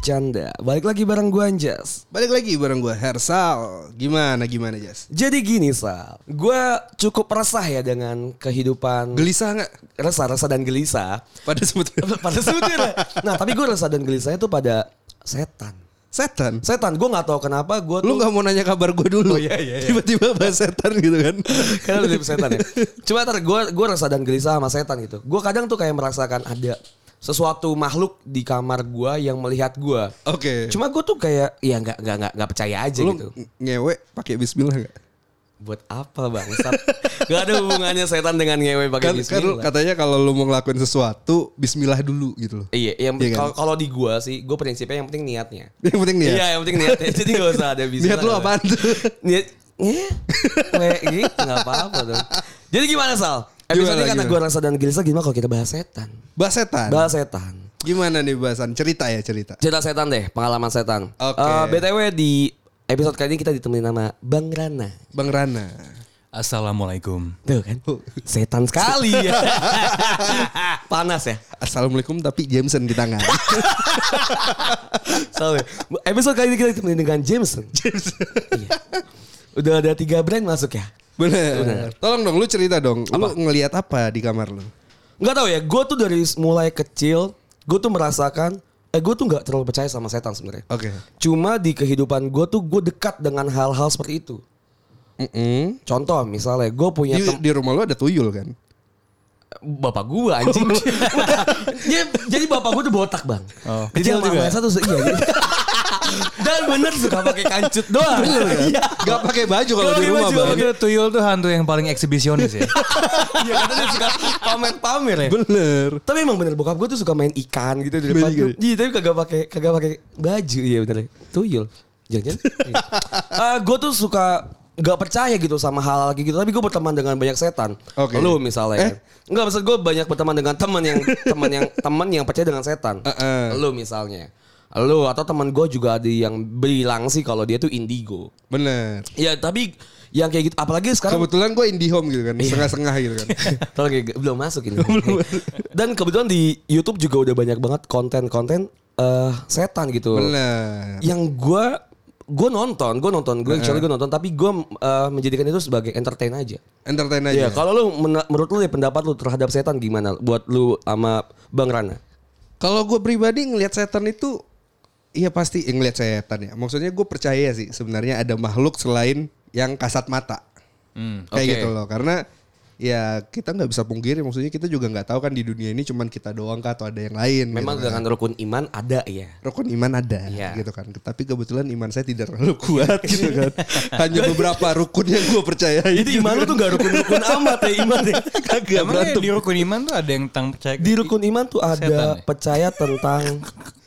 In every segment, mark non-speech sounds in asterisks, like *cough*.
Bercanda. Balik lagi bareng gue Anjas. Balik lagi bareng gue Hersal. Gimana gimana Jas? Jadi gini Sal, gue cukup resah ya dengan kehidupan Gelisah nggak? resah, resah dan gelisah. Pada sebetulnya *laughs* pada sebetulnya. Nah tapi gue resah dan gelisah itu pada setan. setan. Setan, gue nggak tahu kenapa gue Lu tuh nggak mau nanya kabar gue dulu? Oh, iya, iya, iya. Tiba-tiba bahas setan gitu kan? *laughs* karena lebih setan ya. Cuma ntar gue gue resah dan gelisah sama setan gitu. Gue kadang tuh kayak merasakan ada sesuatu makhluk di kamar gue yang melihat gue. Oke. Cuma gue tuh kayak ya nggak nggak nggak nggak percaya aja lu gitu. ngewe pakai Bismillah nggak? Buat apa bang? *laughs* gak ada hubungannya setan dengan ngewe pakai Kan, kan bismillah. katanya kalau lu mau ngelakuin sesuatu Bismillah dulu gitu loh. Iya, yang Iya kan? kalau di gua sih, gua prinsipnya yang penting niatnya. Yang penting nih Iya, yang penting niatnya. *laughs* Jadi gak usah ada bismillah. Niat lu apaan tuh? Niat, eh, we, gitu nggak apa-apa dong. Jadi gimana Sal? Episode karena gua rasa dan gelisah gimana kalau kita bahas setan? Bahas setan. Bahas setan. Gimana nih bahasan? Cerita ya cerita. Cerita setan deh, pengalaman setan. Oke. Eh, BTW di episode kali ini kita ditemani nama Bang Rana. Bang Rana. Assalamualaikum. Tuh kan, setan sekali *laughs* ya. Panas ya. Assalamualaikum tapi Jameson di tangan. *laughs* Salah. Episode kali ini kita ditemani dengan Jameson. Iya. Udah ada tiga brand masuk ya. Bener. Tolong dong lu cerita dong. Lu ngelihat apa di kamar lu? Nggak tahu ya, gue tuh dari mulai kecil, gue tuh merasakan, eh gue tuh nggak terlalu percaya sama setan sebenarnya. Oke. Cuma di kehidupan gue tuh gue dekat dengan hal-hal seperti itu. Mm-mm. Contoh misalnya gue punya Di, di rumah lu ada tuyul kan? bapak gue anjing. *laughs* jadi, jadi bapak gue tuh botak bang. Oh, Jadi kecil sama juga? Masa tuh iya. *laughs* Dan bener suka pakai kancut doang. Iya. Gak pakai baju kalau Gak di rumah baju, bang. Itu tuyul tuh hantu yang paling eksibisionis ya. *laughs* Iya karena dia suka pamer-pamer ya. Bener. Tapi emang bener bokap gue tuh suka main ikan gitu di depan. Iya tapi kagak pakai kagak pakai baju iya bener. Tuyul. Jangan-jangan. *laughs* Eh gue tuh suka nggak percaya gitu sama hal, hal kayak gitu tapi gue berteman dengan banyak setan. Oke. Lu misalnya. Eh? Enggak maksud gue banyak berteman dengan teman yang teman yang teman yang percaya dengan setan. Uh-uh. Lu misalnya. Lu atau teman gue juga ada yang bilang sih kalau dia tuh indigo. Bener. Ya tapi yang kayak gitu apalagi sekarang Kebetulan gue indie home gitu kan. Iya. Setengah-setengah gitu kan. *laughs* Kayak belum masuk ini. *laughs* Dan kebetulan di YouTube juga udah banyak banget konten-konten eh, setan gitu. Bener. Yang gue gue nonton, gue nonton, gue actually gue nonton, tapi gue eh, menjadikan itu sebagai entertain aja. Entertain Iya, aja. kalau lu menurut lu ya pendapat lu terhadap setan gimana? Buat lu sama Bang Rana? Kalau gue pribadi ngelihat setan itu Iya pasti eh, ngelihat setan ya. Maksudnya gue percaya sih sebenarnya ada makhluk selain yang kasat mata. Hmm. Kayak Oke. gitu loh. Karena ya kita nggak bisa pungkiri. Maksudnya kita juga nggak tahu kan di dunia ini cuman kita doang kah atau ada yang lain. Memang gitu kan. dengan rukun iman ada ya. rukun iman ada Iya. gitu kan. Tapi kebetulan iman saya tidak terlalu kuat gitu *laughs* kan. Hanya beberapa rukun yang gue percaya. Jadi iman lu tuh gak rukun-rukun amat ya iman ya. *laughs* kagak berantem. di rukun iman tuh ada yang tentang percaya Di rukun iman tuh ada Setan ya? percaya tentang *laughs*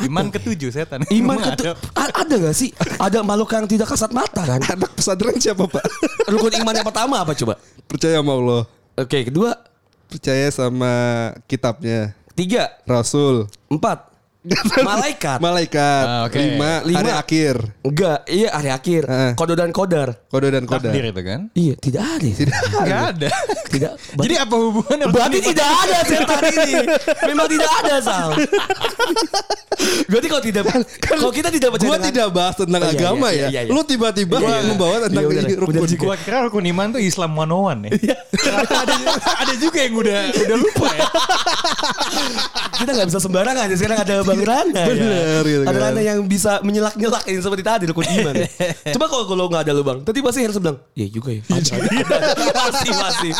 iman ketujuh setan. Iman Emang ketu- ada. Ada gak sih? Ada makhluk yang tidak kasat mata kan? Anak pesantren siapa pak? Rukun iman yang pertama apa coba? percaya sama Allah. Oke, kedua, Percaya sama kitabnya. tiga, Rasul. empat, *laughs* malaikat. Malaikat. Ah, oke. Lima, Lima. hari akhir. Enggak, iya hari akhir. Heeh. Kodo dan kodar. Kode dan kode. Takdir itu kan? Iya, tidak ada. Tidak. Enggak ada. tidak. *laughs* Jadi apa hubungannya? Berarti tidak ada setan ini. *laughs* Memang tidak ada, Sal. Berarti kalau tidak kalau kita tidak percaya Gua dengan- tidak bahas tentang Oh, iya, agama iya, ya. iya, iya. Lu tiba-tiba Iya, iya. membawa tentang Iya, bener. rukun. Juga. Gua kira rukun iman tuh Islam 101 ya. Ternyata ada, ada juga yang udah udah lupa ya. kita nggak bisa sembarangan ya sekarang ada Bang Rana Bener, ya. gitu ada kan. Rana yang bisa menyelak-nyelak ini seperti tadi rukun iman ya. *laughs* coba kalau kalau nggak ada lu Bang tadi pasti harus bilang ya juga ya pasti *laughs* pasti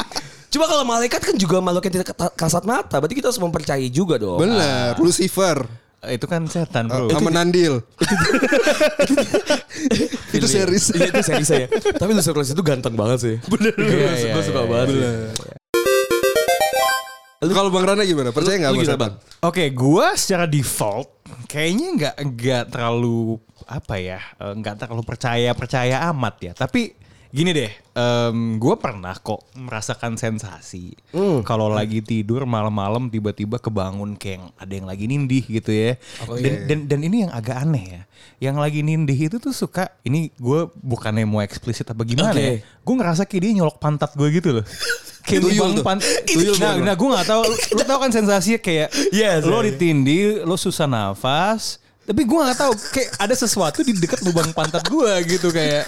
Coba kalau malaikat kan juga makhluk yang tidak kata- kasat mata, berarti kita harus mempercayai juga dong. Bener. Lucifer. Itu kan setan, Bro. Sama Nandil. *laughs* itu series. Iya itu seri saya. Tapi Lucifer itu ganteng banget sih. Bener. Iya, iya, Gue suka iya, banget. Kalau Bang Rana gimana? Percaya nggak sama setan? Oke, gua secara default kayaknya nggak nggak terlalu apa ya, eh, nggak terlalu percaya percaya amat ya. Tapi Gini deh, gue pernah kok merasakan sensasi Hmm. kalau lagi tidur malam-malam tiba-tiba kebangun kayak ada yang lagi nindih gitu ya. Oh, dan, iya, dan dan ini yang agak aneh ya, yang lagi nindih itu tuh suka ini gue bukannya mau eksplisit apa gimana Oke. ya, gue ngerasa kayak dia nyolok pantat gue gitu loh. *laughs* Kayak Tuyul tuh. pantat. Tuyul Nah, nah gue gak tahu, lu tau kan sensasinya kayak Yes, lo ditindih, lo susah nafas, tapi gue gak tahu kayak ada sesuatu di dekat lubang pantat gue gitu kayak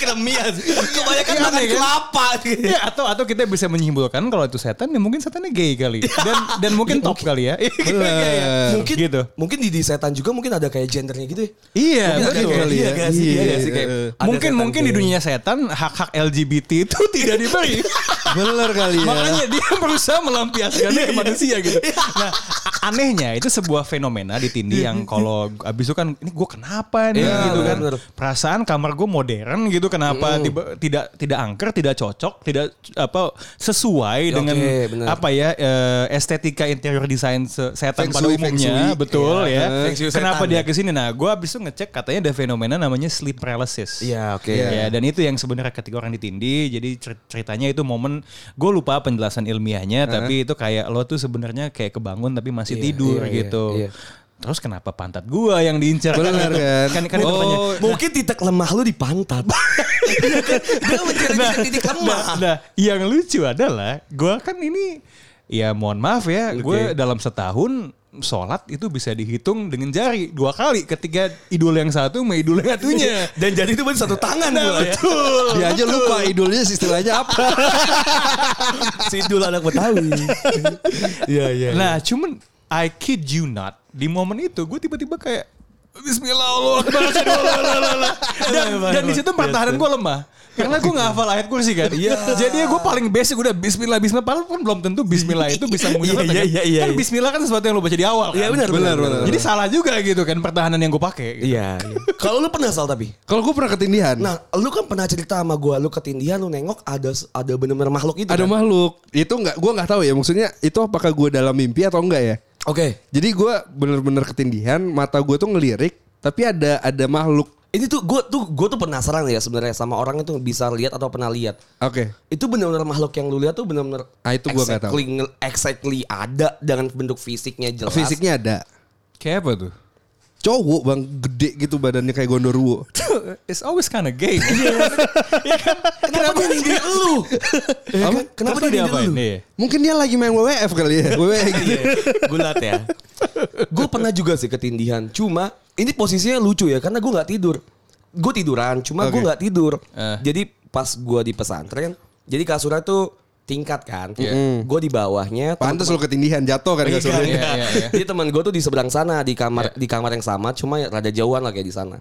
Kayak keremian. Kebanyakan Iya, makan kan? kelapa. gitu. Ya, atau atau kita bisa menyimpulkan kalau itu setan ya mungkin setannya gay kali *laughs* dan dan mungkin top kali ya. Iya, iya, iya. Mungkin gitu. mungkin di, di setan juga mungkin ada kayak gendernya gitu ya. Iya, betul. kali iya ya. Iya Iya, sih? Kayak iya. mungkin mungkin di dunia setan hak-hak LGBT itu *laughs* tidak diberi. Bener kali ya. Makanya dia berusaha melampiaskannya ke manusia gitu. Nah, anehnya itu sebuah fenomena di Tindi yang kalau abis itu kan ini gue kenapa nih Iya, gitu kan. bener. Perasaan kamar gue modern gitu kenapa tiba- tidak tidak angker, tidak cocok, tidak apa sesuai Oke, dengan bener. apa ya eh, estetika interior desain se- setan pada umumnya, shui. betul Iya, ya. Kenapa setan dia ya. ke sini? Nah, gue abis itu ngecek katanya ada fenomena namanya sleep paralysis. Iya, oke. Ya, dan itu yang sebenarnya ketika orang ditindih, jadi cer- ceritanya itu momen gue lupa penjelasan ilmiahnya, tapi itu kayak lo tuh sebenarnya kayak kebangun tapi masih Iya, tidur iya, iya, gitu. iya. Terus kenapa pantat gua yang diincar? Kan, kan? kan, kan itu Oh, pertanyaan. Mungkin titik lemah lu di pantat. *laughs* Iya kan? Dia *laughs* mencari titik-titik lemah. Nah, nah, yang lucu adalah gua kan ini ya mohon maaf ya, gue dalam setahun sholat itu bisa dihitung dengan jari dua kali ketika idul yang satu sama idul yang satunya. *laughs* Dan jadi itu satu tangan Nah, gua ya. betul. Dia aja lupa idolnya istilahnya apa. Si Dul anak Betawi. Iya, iya. Nah, cuman I kid you not, di momen itu gue tiba-tiba kayak Bismillah Allah Akbar. Dan, dan di situ pertahanan gue lemah. Karena gue gak hafal ayat kursi kan. Iya. Jadi gue paling basic udah Bismillah Bismillah. Padahal kan belum tentu Bismillah itu bisa mengucapkan. Iya, iya, iya, Kan iya. Bismillah kan sesuatu yang lo baca di awal kan. Iya, benar, benar, benar. Jadi salah juga gitu kan pertahanan yang gue pakai. Iya. iya. Kalau lu pernah sal tapi. Kalau gue pernah ketindihan. Nah, lu kan pernah cerita sama gua, lu ketindihan, lu nengok ada ada bener-bener makhluk itu. ada kan? makhluk. Itu nggak, gue nggak tahu ya. Maksudnya itu apakah gue dalam mimpi atau enggak ya? Oke. Jadi gue bener-bener ketindihan, mata gue tuh ngelirik, tapi ada ada makhluk. Ini tuh gue tuh gue tuh penasaran ya sebenarnya sama orang itu bisa lihat atau pernah lihat. Oke. Itu benar-benar makhluk yang lu lihat tuh benar-benar Ah, itu tahu. exactly, nge- exactly ada dengan bentuk fisiknya jelas. Fisiknya ada. Kayak apa tuh? Cowok bang, gede gitu badannya kayak gondorwo. *laughs* It's always kind of gay. Kenapa dia nindir lu? Ya kan? Kenapa dia diapain? *laughs* lu? Iya. Mungkin dia lagi main WWF kali ya. WWF gitu. Gulat ya. gue pernah juga sih ketindihan. Cuma ini posisinya lucu ya karena gue nggak tidur. Gue tiduran, cuma gue nggak tidur. Eh. Jadi pas gue di pesantren, jadi kasurnya tuh tingkat kan. Iya. Gue di bawahnya. Pantes lo ketindihan jatuh kan Iya, iya, iya, iya. Jadi teman gue tuh di seberang sana di kamar di kamar yang sama, cuma ya rada jauhan lah kayak di sana.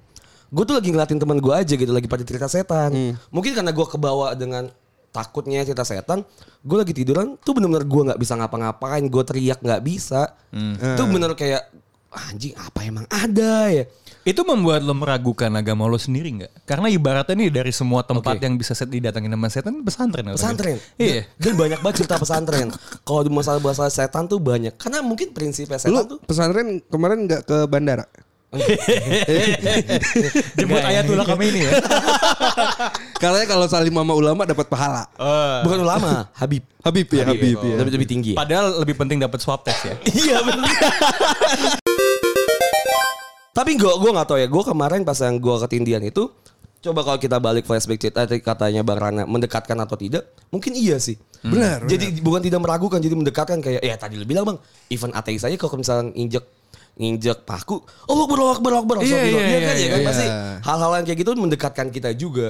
Gue tuh lagi ngeliatin teman gue aja gitu lagi pada cerita setan. Mungkin karena gue kebawa dengan takutnya cerita setan, gue lagi tiduran tuh bener-bener gue nggak bisa ngapa-ngapain, gue teriak nggak bisa. Itu bener kayak anjing apa emang ada ya? Itu membuat lo meragukan agama lo sendiri nggak? Karena ibaratnya nih dari semua tempat Oke. yang bisa set didatangin sama setan pesantren. katanya. Pesantren. Iya. Dan, dan banyak banget cerita pesantren. Kalau di masalah-masalah setan tuh banyak. Karena mungkin prinsipnya Lu setan tuh pesantren kemarin nggak ke bandara? *laughs* Jemput ayatullah kami ini ya. *laughs* Katanya kalau salim sama ulama dapat pahala. bukan ulama, Habib. Habib ya, Habib, oh. ya. Lebih lebih tinggi. ya? Padahal lebih penting dapat swab test ya. Iya benar. *laughs* Tapi gue gue nggak tahu ya. Gue kemarin pas yang gue ketindian itu, coba kalau kita balik flashback cerita katanya Bang Rana mendekatkan atau tidak, mungkin iya sih. Benar, Jadi bukan tidak meragukan, jadi mendekatkan kayak ya tadi lu bilang bang, even ateis aja kalau misalnya injek nginjek paku, oh berlok berlok berlok, Iya, iya, iya kan, iya, ya kan iya. pasti hal-hal yang kayak gitu mendekatkan kita juga.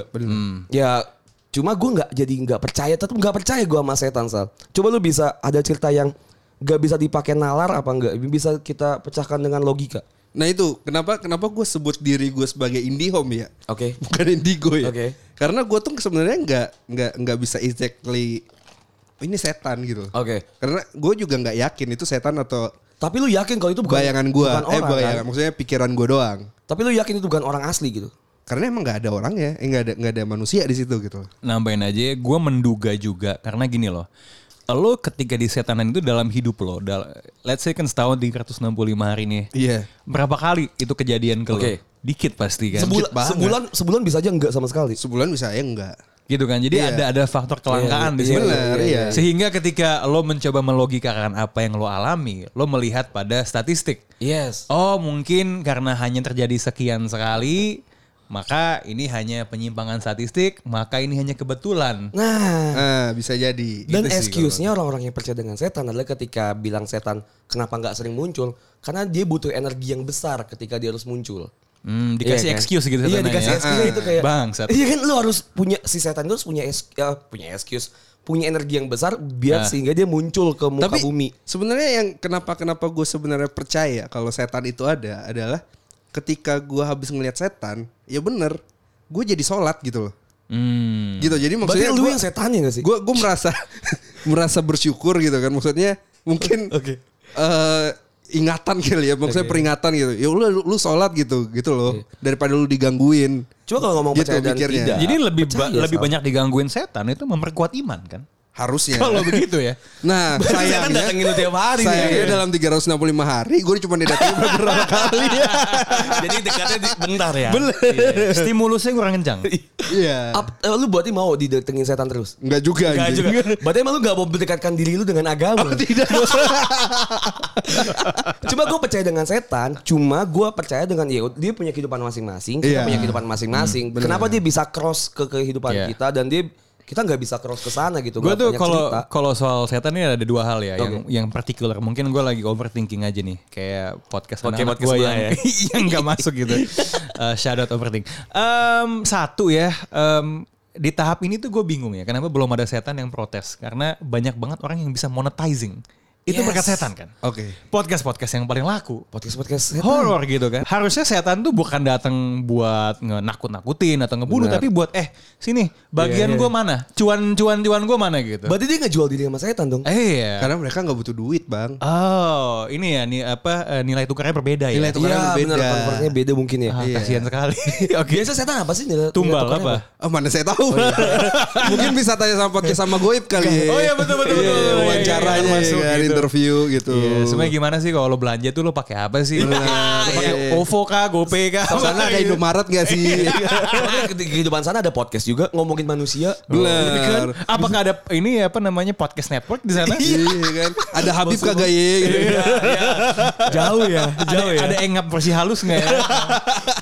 Ya cuma gue nggak jadi nggak percaya, tetap nggak percaya gue sama setan sal. Coba lu bisa ada cerita yang nggak bisa dipakai nalar apa nggak bisa kita pecahkan dengan logika. Nah itu kenapa kenapa gue sebut diri gue sebagai indie home ya? Oke. *laughs* Bukan indigo ya. Oke. Karena gue tuh sebenarnya nggak nggak nggak bisa exactly ini setan gitu. Oke. Karena gue juga nggak yakin itu setan atau Tapi lu yakin kalau itu bukan bayangan gue. bukan Eh orang, bayangan, kan? maksudnya pikiran gue doang. Tapi lu yakin itu bukan orang asli gitu. Karena emang nggak ada orangnya, eh nggak ada nggak ada manusia di situ gitu. Nambahin aja, gue menduga juga karena gini loh. Lo ketika di setanan itu dalam hidup lo, dal- let's say kan setahun 365 hari nih. Iya. Berapa kali itu kejadian ke lo? Oke. Dikit pasti kan. Sebulan, banget. sebulan sebulan bisa aja enggak sama sekali. Sebulan bisa ya enggak. Gitu kan. Jadi Iya. ada ada faktor kelangkaan di Iya, situ. benar, iya. Sehingga ketika lo mencoba melogikakan apa yang lo alami, lo melihat pada statistik. Yes. Oh, mungkin karena hanya terjadi sekian sekali, maka ini hanya penyimpangan statistik, maka ini hanya kebetulan. Nah, Ah, bisa jadi. dan Gitu excuse-nya orang-orang yang percaya dengan setan adalah ketika bilang setan kenapa nggak sering muncul, karena dia butuh energi yang besar ketika dia harus muncul. Hmm, dikasih Iya kan? excuse gitu Iya dikasih ya. excuse itu kayak Bangsat. Iya kan lu harus punya si setan itu harus punya es- ya, punya excuse, punya energi yang besar biar Ah. sehingga dia muncul ke muka Tapi bumi. sebenarnya yang kenapa kenapa gue sebenarnya percaya kalau setan itu ada adalah ketika gue habis ngelihat setan, ya bener, gue jadi sholat gitu loh. Hmm. Gitu jadi Berarti maksudnya lu gua- yang setannya gak sih? gue gue merasa *laughs* merasa bersyukur gitu kan maksudnya mungkin Oke. eh, ingatan kali ya maksudnya peringatan gitu ya lu lu sholat gitu gitu loh daripada lu digangguin Cuma kalau ngomong Gitu percaya dan mikirnya. tidak. Jadi lebih ba- lebih banyak digangguin setan itu memperkuat iman kan? Harusnya Kalau begitu ya. nah *laughs* Setan sayangnya datengin lu tiap hari nih. sayangnya dalam 365 hari gue cuma didatengin beberapa *laughs* kali Jadi dekatnya di, bentar ya. Iya. Stimulusnya kurang kencang. iya Ap- eh, lu berarti mau didatengin setan terus? Enggak juga Enggak juga. Berarti emang lu gak mau mendekatkan diri lu dengan agama? tidak *laughs* Cuma gue percaya dengan setan. Cuma gue percaya dengan ya dia punya kehidupan masing-masing. Kita Iya. punya kehidupan masing-masing. Kenapa dia bisa cross ke kehidupan Iya. kita dan dia kita nggak bisa cross ke sana gitu. Gue tuh banyak kalau kalau soal setan ini ada dua hal ya yang yang particular. Mungkin gue lagi overthinking aja nih kayak podcast anak-anak podcast gue yang ya. *laughs* yang nggak masuk gitu. Uh, *laughs* shout out overthink. Em, satu ya. em, di tahap ini tuh gue bingung ya. Kenapa belum ada setan yang protes? Karena banyak banget orang yang bisa monetizing. Itu Yes. berkat setan kan. oke Oh, Podcast-podcast yang paling laku. podcast-podcast setan. horor gitu kan. Harusnya setan tuh bukan datang buat nakut-nakutin atau ngebunuh Benar. tapi buat eh sini bagian Iya, iya. gua mana? Cuan-cuan cuan gua mana gitu. Berarti dia ngejual diri sama setan dong. eh iya. karena mereka nggak butuh duit bang Oh, ini ya nih apa eh, nilai tukarnya berbeda ya. Nilai tukarnya Iya berbeda. konversinya beda mungkin ya. Ah, Iya. kasihan sekali. *laughs* Oke. Biasa setan apa sih? nilai- Tumbal nilai tukarnya apa? Oh mana saya tahu. *laughs* Mungkin bisa tanya sama podcast sama Goib kali ya. Oh iya, betul, betul, Iya, betul, betul. Wawancaranya Iya, iya, kan, gitu. interview gitu. Iya, sebenarnya gimana sih kalau lo belanja tuh lo pakai apa sih? Lo pakai iya. OVO kah, GoPay kah? Sana ada Indomaret gak sih? *laughs* Di kehidupan sana ada podcast juga ngomongin manusia. Bener. Apakah ada ini apa namanya podcast network di sana? Iya kan. Ada Habib kagak ya? Gitu. Jauh ya, jauh ya. Ada engap versi halus nggak ya?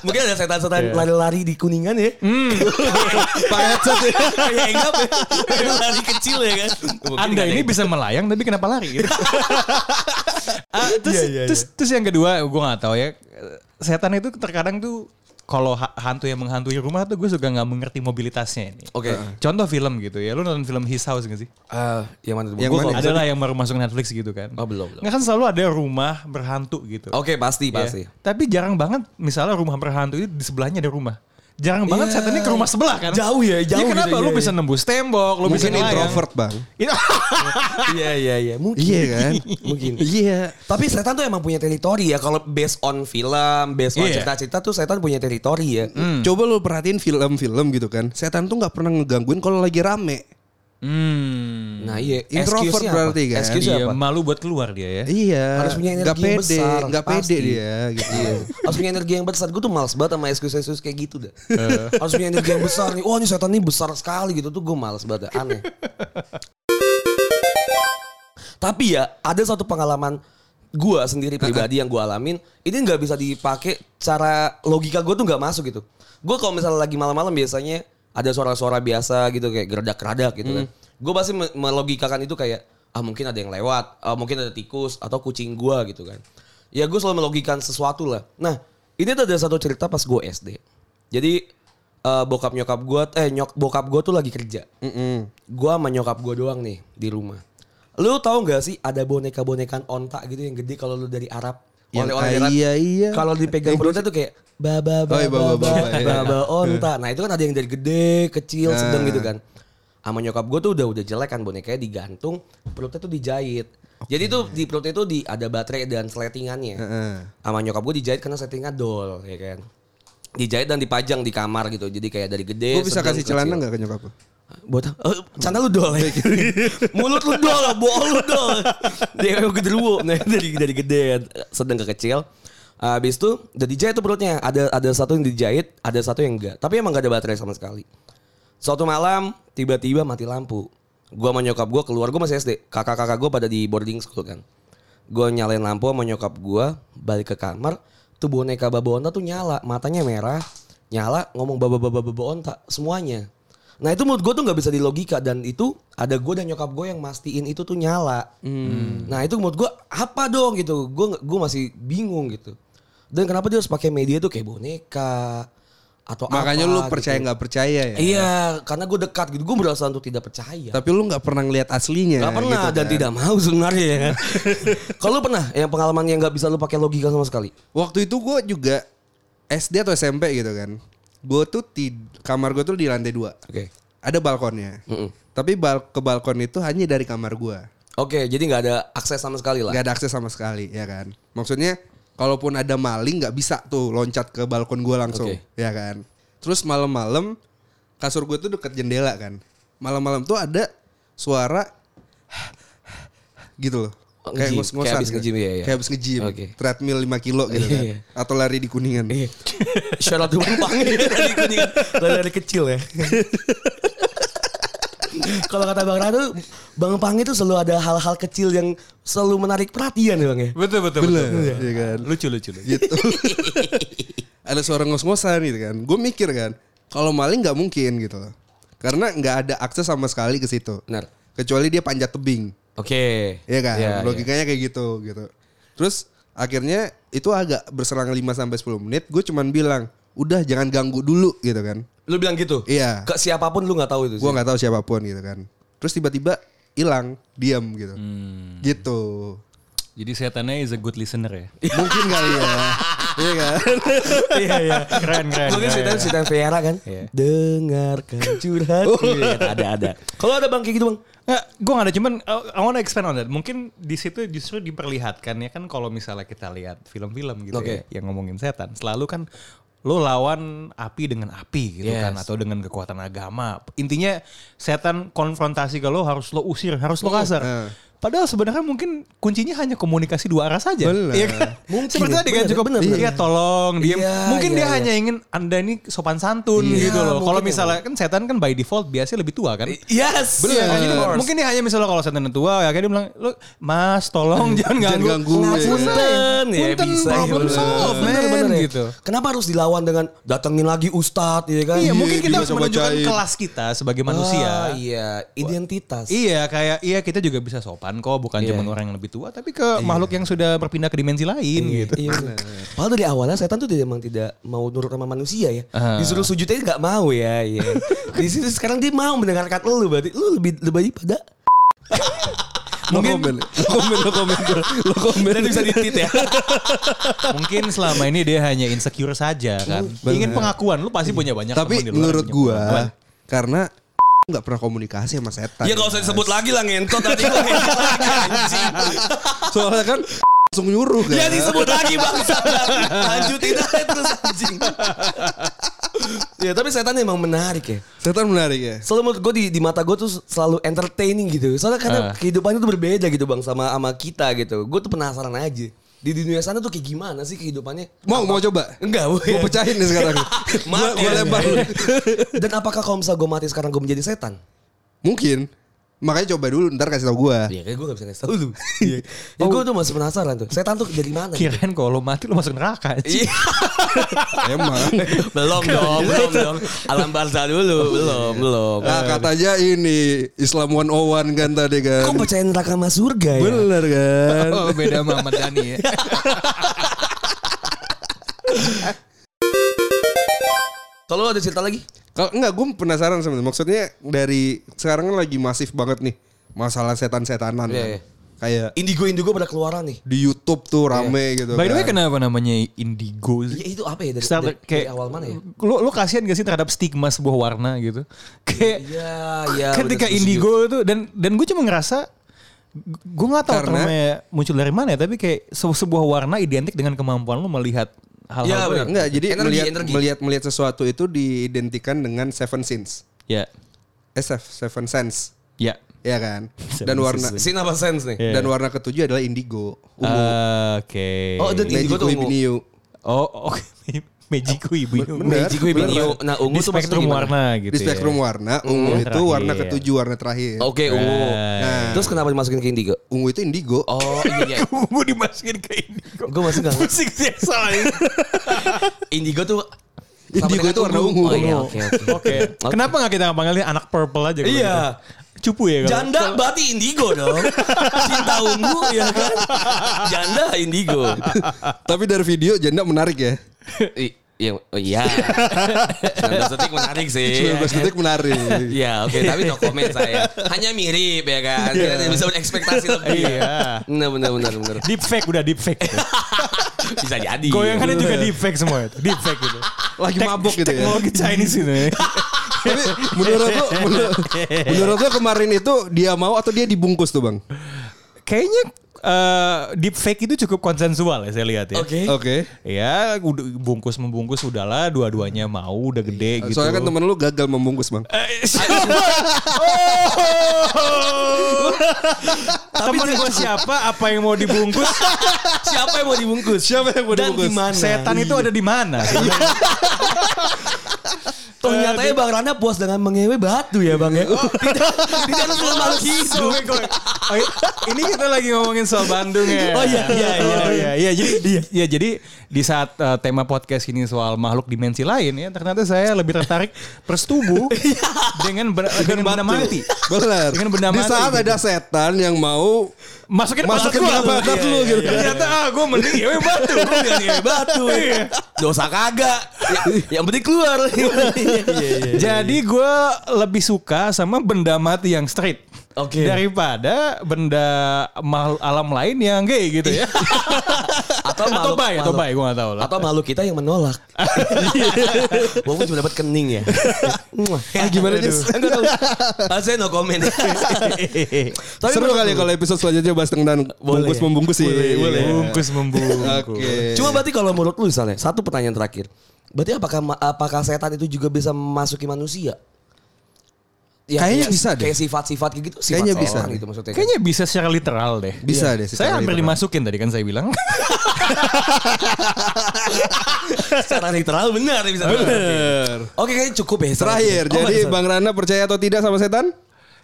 Mungkin ada setan-setan lari-lari di kuningan ya. Pakai headset ya. Kayak enggak ya. lari kecil ya kan. Anda ada ini bisa melayang tapi kenapa lari *laughs* *laughs* Ah, terus, Iya, iya, terus, terus yang kedua gue nggak tahu ya setan itu terkadang tuh kalau ha- hantu yang menghantui rumah tuh gue suka nggak mengerti mobilitasnya ini. Oke. Contoh film gitu ya, lu nonton film His House gak sih? Ah, yang mana tuh? Yang Gua mana? kalau- Ada lah yang baru masuk Netflix gitu kan. Oh, belum, belum. Nggak kan selalu ada rumah berhantu gitu. Oke, pasti, Ya. pasti. Tapi jarang banget misalnya rumah berhantu itu di sebelahnya ada rumah. Jarang banget Iya. setannya ke rumah sebelah kan. Jauh ya, jauh Iya, kenapa? gitu, lu iya, bisa iya. nembus tembok, lu bisa Mungkin introvert bang. *laughs* Iya, iya, iya. Mungkin. Iya kan? Mungkin. Iya. Tapi setan tuh emang punya teritori ya. Kalau based on film, based on Iya. cerita-cerita tuh setan punya teritori ya. Coba lu perhatiin film-film gitu kan. Setan tuh nggak pernah ngegangguin kalau lagi rame. Hmm. Nah iya. Introvert berarti kan? Excuse-nya Iya, apa? malu buat keluar dia ya. Iya. Harus punya energi yang pede, besar, nggak pasti. pede dia gitu. Iya. Harus punya energi yang besar. Gue tuh males banget sama excuse-excuse kayak gitu dah. Harus punya energi yang besar nih. Wah ini setan ini besar sekali gitu tuh gue males banget. dah. Aneh. Tapi ya ada satu pengalaman gue sendiri pribadi yang gue alamin. Ini nggak bisa dipakai cara logika gue tuh nggak masuk gitu. Gue kalau misalnya lagi malam-malam biasanya ada suara-suara biasa gitu kayak geradak-geradak gitu kan. Gue pasti me- melogikakan itu kayak ah mungkin ada yang lewat, ah, mungkin ada tikus atau kucing gue gitu kan. Ya gue selalu melogikan sesuatu lah. Nah ini tuh ada satu cerita pas gue SD. Jadi eh, bokap nyokap gue, eh nyok bokap gue tuh lagi kerja. Mm-mm. Gue sama nyokap gue doang nih di rumah. Lu tahu nggak sih ada boneka-bonekan onta gitu yang gede kalau lu dari Arab? Oleh-oleh Arab. iya, iya. Kalau dipegang perutnya tuh kayak baba baba *laughs* Oh, iya, baba baba, baba, iya. baba onta. Nah itu kan ada yang dari gede, kecil, sedang Nah. gitu kan. Sama nyokap gue tuh udah udah jelek kan bonekanya digantung, perutnya tuh dijahit. Jadi tuh di perutnya tuh di ada baterai dan sletingannya. Heeh. Sama nyokap gue dijahit karena settingnya dol ya kan. Dijahit dan dipajang di kamar gitu. Jadi kayak dari gede. Gue bisa sedang, kasih celana nggak ke nyokap Buat oh, sana lu dol ya. *laughs* Mulut lu dol, bool lu dol. Dia emang genderuwo. Nah, *laughs* dari dari gede sedang ke kecil. Habis itu udah dijahit tuh perutnya. Ada ada satu yang dijahit, ada satu yang enggak. Tapi emang gak ada baterai sama sekali. Suatu malam tiba-tiba mati lampu. Gua sama nyokap gua keluar, gua masih SD. Kakak-kakak gua pada di boarding school kan. Gua nyalain lampu sama nyokap gua, balik ke kamar, tuh boneka baba onta tuh nyala, matanya merah, nyala, ngomong baba baba baba onta semuanya. Nah itu menurut gue tuh nggak bisa dilogika dan itu ada gue dan nyokap gue yang mastiin itu tuh nyala. Nah itu menurut gue apa dong gitu, gue gue masih bingung gitu. Dan kenapa dia harus pakai media tuh kayak boneka atau Makanya apa lu gitu. percaya nggak percaya ya. Iya, karena gue dekat gitu, gue berasa untuk tidak percaya. Tapi lu nggak pernah ngeliat aslinya. Gak pernah gitu dan kan. tidak mau sebenarnya ya. *laughs* Kalau lu pernah yang pengalaman yang nggak bisa lu pakai logika sama sekali. Waktu itu gue juga SD atau SMP gitu kan. Gue tuh di kamar gue tuh di lantai dua. Oke. Ada balkonnya. Mm-mm. Tapi bal ke balkon itu hanya dari kamar gue. Oke, jadi nggak ada akses sama sekali lah. Gak ada akses sama sekali ya kan. Maksudnya kalaupun ada maling nggak bisa tuh loncat ke balkon gue langsung Oke. ya kan. Terus malam-malam kasur gue tuh deket jendela kan. Malam-malam tuh ada suara gitu loh. Oh, kayak ngos-ngosan. Kayak habis gitu. nge-gym, iya, iya. Kayak habis nge-gym. Oke. Treadmill 5 kilo gitu kan. Iya. Atau lari di Kuningan. Iya. Shout out to Bang Pangi dari Kuningan. Dari, dari kecil ya. Kalau kata Bang Rado, Bang Pangi tuh selalu ada hal-hal kecil yang selalu menarik perhatian ya Bang ya. Betul betul Bener, betul. iya kan. Lucu lucu lucu. gitu. ada suara ngos-ngosan gitu kan. Gue mikir kan, kalau maling nggak mungkin gitu loh. Karena nggak ada akses sama sekali ke situ. Benar. Kecuali dia panjat tebing. Oke. Iya kan? Iya, Logikanya kayak gitu gitu. Terus akhirnya itu agak berselang 5 sampai 10 menit, gue cuman bilang, "Udah jangan ganggu dulu." gitu kan. Lu bilang gitu? Iya. Ke siapa pun lu nggak tahu itu sih. Gue nggak tahu siapa pun gitu kan. Terus tiba-tiba hilang, diam gitu. Hmm. Gitu. Jadi setannya is a good listener ya. *laughs* Mungkin kali ya. Iya kan? *laughs* Iya iya. Keren keren. Mungkin cerita cerita Vera kan. Iya. Dengarkan curhat. *laughs* Iya, ada ada. Kalau ada bang kayak gitu bang. Nggak, gue gak ada cuman uh, I wanna expand on that. Mungkin di situ justru diperlihatkan ya kan kalau misalnya kita lihat film-film gitu Oke. ya yang ngomongin setan, selalu kan lo lawan api dengan api gitu Yes. kan atau dengan kekuatan agama. Intinya setan konfrontasi ke lo harus lo usir, harus lo kasar. eh. Padahal sebenarnya mungkin kuncinya hanya komunikasi dua arah saja. Bener. Iya kan? *laughs* Mungkin Seperti tadi kan cukup bener. Iya tolong diam. Iya, mungkin iya, dia iya. hanya ingin Anda ini sopan santun Iya, gitu loh. Kalau ya, misalnya kan setan kan by default biasanya lebih tua kan. Yes. Iya, Jadi of course. mungkin dia hanya misalnya kalau setan yang tua ya kayak dia bilang, "Lu Mas, tolong jangan Jangan ganggu." ganggu. Ngapunten ya Punten, bisa ya, problem bener. solved, Bener, man, bener ya. gitu. Kenapa harus dilawan dengan datengin lagi ustadz ya kan? Iya, mungkin kita harus menunjukkan kelas kita sebagai manusia. Ah, iya, identitas. Iya, kayak iya kita juga bisa sopan kok, bukan Iya. cuma orang yang lebih tua, tapi ke makhluk yang sudah berpindah ke dimensi lain gitu. Iya, bener. Padahal dari awalnya setan tuh dia emang tidak mau nurut sama manusia ya. Ah. Disuruh sujud aja nggak mau ya. Iya. *laughs* Di situ sekarang dia mau mendengarkan lu berarti lu lebih lebih pada *laughs* komen, *laughs* lo komen, lo komen, lo komen. dan bisa ditit ya. Mungkin selama ini dia hanya insecure saja kan. Ingin pengakuan, lu pasti punya banyak Tapi menurut gua karena nggak pernah komunikasi sama setan. ya gak usah disebut lagi lah ngentot tadi gua ngentot lagi anjing. Soalnya kan langsung nyuruh kan. Ya disebut lagi bangsa. Lanjutin aja terus anjing. ya tapi setan emang menarik ya. Setan menarik ya. Selalu menurut gue di, di mata gue tuh selalu entertaining gitu. Soalnya karena Ah. kehidupannya tuh berbeda gitu bang sama sama kita gitu. Gue tuh penasaran aja. Di dunia sana tuh kayak gimana sih kehidupannya? Mau mau coba? Enggak. Gue pecahin nih sekarang. *laughs* Mati ya. lempar. Dan apakah kalau misalnya gue mati sekarang gue menjadi setan? Mungkin. Makanya coba dulu ntar kasih tau gue. Iya kayak gue gak bisa ngasih tau lu. *laughs* ya gue tuh masih penasaran tuh. Setan tuh dari mana? gitu? Kirain kalau lu mati lu masuk neraka. Iya. *laughs* Emang. *laughs* belum dong, belum dong. Alam barza dulu, belum, belum. Nah katanya ini Islam 101 kan tadi kan. Kok percaya neraka sama surga ya? Bener kan. Oh, beda sama Ahmad Dhani ya. Kalau ada cerita lagi? Kalau enggak gue penasaran sebenarnya. Maksudnya dari sekarang kan lagi masif banget nih masalah setan-setanan. Iya, kan. iya. Kayak Indigo-indigo pada keluaran nih. di YouTube tuh rame gitu By the way kan. kenapa namanya indigo Ya, sih? itu apa ya dari, Start dari, kayak dari awal mana ya? Lu lu kasihan gak sih terhadap stigma sebuah warna gitu? Kayak Iya, *laughs* iya. ketika indigo itu dan dan gue cuma ngerasa gue nggak tahu Karena- termnya muncul dari mana ya, tapi kayak se- sebuah warna identik dengan kemampuan lu melihat hal-hal Iya, baik. benar. Enggak, jadi Energi, melihat, energi. melihat melihat sesuatu itu diidentikan dengan seven sins. Ya, Eh, sev- seven sense. ya. Ya kan? *laughs* Seven Dan warna. Sin apa sense nih? Iya. dan warna ketujuh adalah indigo. Ungu. Ah, Oke. Oh, dan indigo tuh ungu. Oh, *laughs* oke. Magiku ibu bener. Neo. Nah, ungu Di tuh spektrum warna gitu Di spektrum ya. warna, ungu itu terakhir. warna ketujuh, warna terakhir. Oke, ungu. Nah. Terus kenapa dimasukin ke indigo? Ungu itu indigo. Oh *laughs* iya iya. Ungu dimasukin ke indigo. Gue masih gak. Musik sih soalnya. *laughs* Indigo tuh Indigo itu warna ungu. Oh iya *laughs* oke oke. Kenapa nggak kita panggilnya anak purple aja? kalau Iya. Cupu ya kalau. Janda berarti indigo dong. Cinta ungu ya kan. Janda indigo. Tapi dari video janda menarik ya. I- Iya, oh iya. *laughs* 19 detik menarik sih. 19 detik menarik. Iya, oke, tapi no comment saya. Hanya mirip ya kan. Kita tidak bisa berekspektasi lebih. Iya. Benar benar benar benar. Deep fake udah deep fake. *laughs* Bisa jadi. Goyangannya juga deep fake semua itu. Deep fake gitu. Lagi mabuk gitu ya. Teknologi Chinese itu. ya. Tapi menurut lo, menurut, menurut lo kemarin itu dia mau atau dia dibungkus tuh bang? Kayaknya eh, deep fake itu cukup konsensual ya saya lihat ya. Oke. Oke. Ya udah bungkus membungkus udahlah dua-duanya mau udah gede gitu. Soalnya kan temen lu gagal membungkus bang. Eh? *laughs* Oh. Temen gue siapa? Apa yang mau dibungkus? *laughs* Siapa yang mau dibungkus? Siapa yang mau Dan dibungkus? di mana? Setan itu ada di mana? *laughs* Toh nyatanya Bang Rana puas dengan mengewe batu ya Bang ya. *laughs* tidak tidak harus *laughs* dengan makhluk hidup. Oh, ini kita lagi ngomongin soal Bandung ya. Oh, iya, iya, iya. Oh, iya, iya. Jadi ya jadi di saat uh, tema podcast ini soal makhluk dimensi lain ya, ternyata saya lebih tertarik persetubuh *laughs* dengan ber- dengan benda mati. Benar. Dengan benda Di mati saat gitu. ada setan yang mau Masukin Masukin ke badan lu gitu. Ternyata ah gue mending ya batu. Gue ngewe batu. Dosa kagak. Ya- yang penting keluar. Iya, iya, iya. Jadi gue lebih suka sama benda mati yang straight. Oke. Daripada benda alam lain yang gay gitu ya. *laughs* Atau atau makhluk- bay, atau bay, gue gak tahu lah. Atau makhluk kita yang menolak. *laughs* Walaupun cuma dapat kening ya. Ah, gimana, Jess? Enggak tahu. Ah, Saya no comment. *laughs* Tapi seru kali kalau episode selanjutnya bahas tentang bungkus membungkus sih. Boleh, boleh. Bungkus membungkus. Oke. Cuma berarti kalau menurut lu misalnya, satu pertanyaan terakhir. Berarti apakah apakah setan itu juga bisa memasuki manusia? Ya, Kayaknya kayak- bisa deh. Kayak sifat-sifat gitu. Sifat Kayaknya bisa. gitu maksudnya. Kayaknya bisa secara literal deh. Bisa Iya. deh. Saya hampir literal. dimasukin tadi kan saya bilang. *laughs* secara literal benar bisa. Bener. Oke kayaknya cukup ya. Terakhir. Oh, jadi Bang Rana percaya atau tidak sama setan?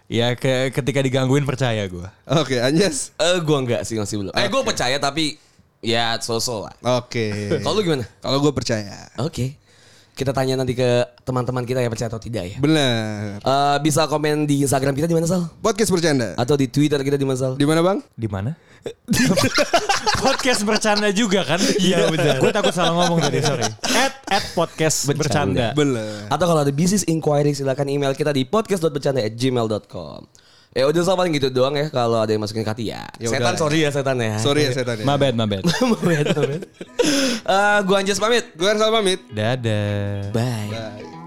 ya ke, ketika digangguin percaya gue. Oke, Anjas. Eh gue enggak sih masih belum. Eh gue percaya tapi ya so-so lah. Oke. Kalau lu gimana? Kalau gue percaya. Oke. Kita tanya nanti ke teman-teman kita yang percaya atau tidak ya. Benar. Eh, bisa komen di Instagram kita di mana Sal? Podcast bercanda. Atau di Twitter kita di mana Sal? Di mana Bang? Di mana? *laughs* podcast bercanda juga kan? Iya benar. Gue takut salah ngomong tadi sorry. *laughs* At at podcast bercanda. Bener. Atau kalau ada business inquiry silakan email kita di podcast.bercanda@gmail.com. Ya udah sama paling gitu doang ya kalau ada yang masukin ke hati ya. Ya setan udah. sorry ya setan ya. Sorry ya setan ya. My bad, my bad. *laughs* Mabet, mabet. *laughs* Eh, gua Anjas pamit. Gue Arsal pamit. Dadah. Bye. Bye.